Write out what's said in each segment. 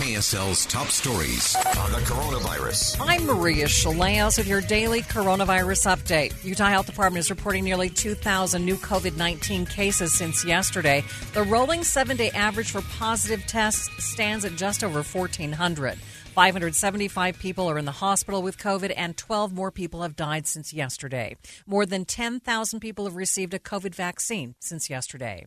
KSL's top stories on the coronavirus. I'm Maria Shilaos with your daily coronavirus update. Utah Health Department is reporting nearly 2,000 new COVID 19 cases since yesterday. The rolling seven day average for positive tests stands at just over 1,400. 575 people are in the hospital with COVID, and 12 more people have died since yesterday. More than 10,000 people have received a COVID vaccine since yesterday.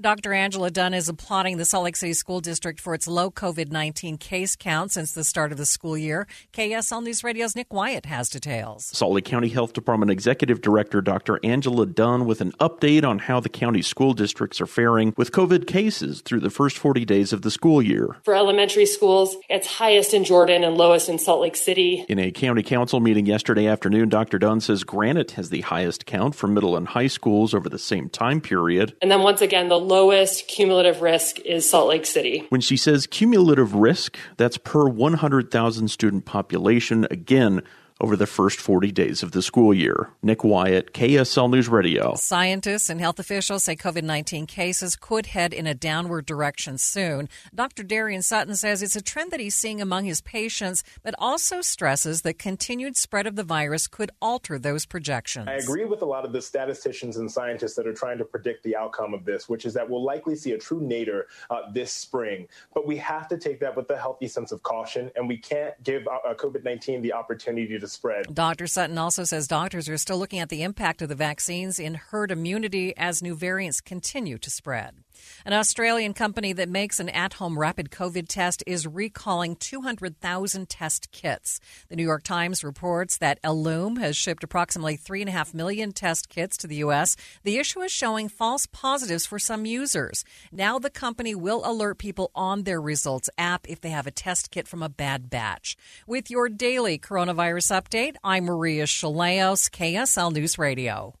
Dr. Angela Dunn is applauding the Salt Lake City School District for its low COVID 19 case count since the start of the school year. KSL News Radio's Nick Wyatt has details. Salt Lake County Health Department Executive Director Dr. Angela Dunn with an update on how the county school districts are faring with COVID cases through the first 40 days of the school year. For elementary schools, it's highest in Jordan and lowest in Salt Lake City. In a county council meeting yesterday afternoon, Dr. Dunn says Granite has the highest count for middle and high schools over the same time period. And then once again, the lowest cumulative risk is Salt Lake City. When she says cumulative risk, that's per 100,000 student population. Again, over the first 40 days of the school year. Nick Wyatt, KSL News Radio. Scientists and health officials say COVID 19 cases could head in a downward direction soon. Dr. Darian Sutton says it's a trend that he's seeing among his patients, but also stresses that continued spread of the virus could alter those projections. I agree with a lot of the statisticians and scientists that are trying to predict the outcome of this, which is that we'll likely see a true nadir uh, this spring. But we have to take that with a healthy sense of caution, and we can't give uh, COVID 19 the opportunity to spread. Dr. Sutton also says doctors are still looking at the impact of the vaccines in herd immunity as new variants continue to spread. An Australian company that makes an at home rapid COVID test is recalling 200,000 test kits. The New York Times reports that Ellume has shipped approximately 3.5 million test kits to the U.S. The issue is showing false positives for some users. Now the company will alert people on their results app if they have a test kit from a bad batch. With your daily coronavirus update, I'm Maria Shilaos, KSL News Radio.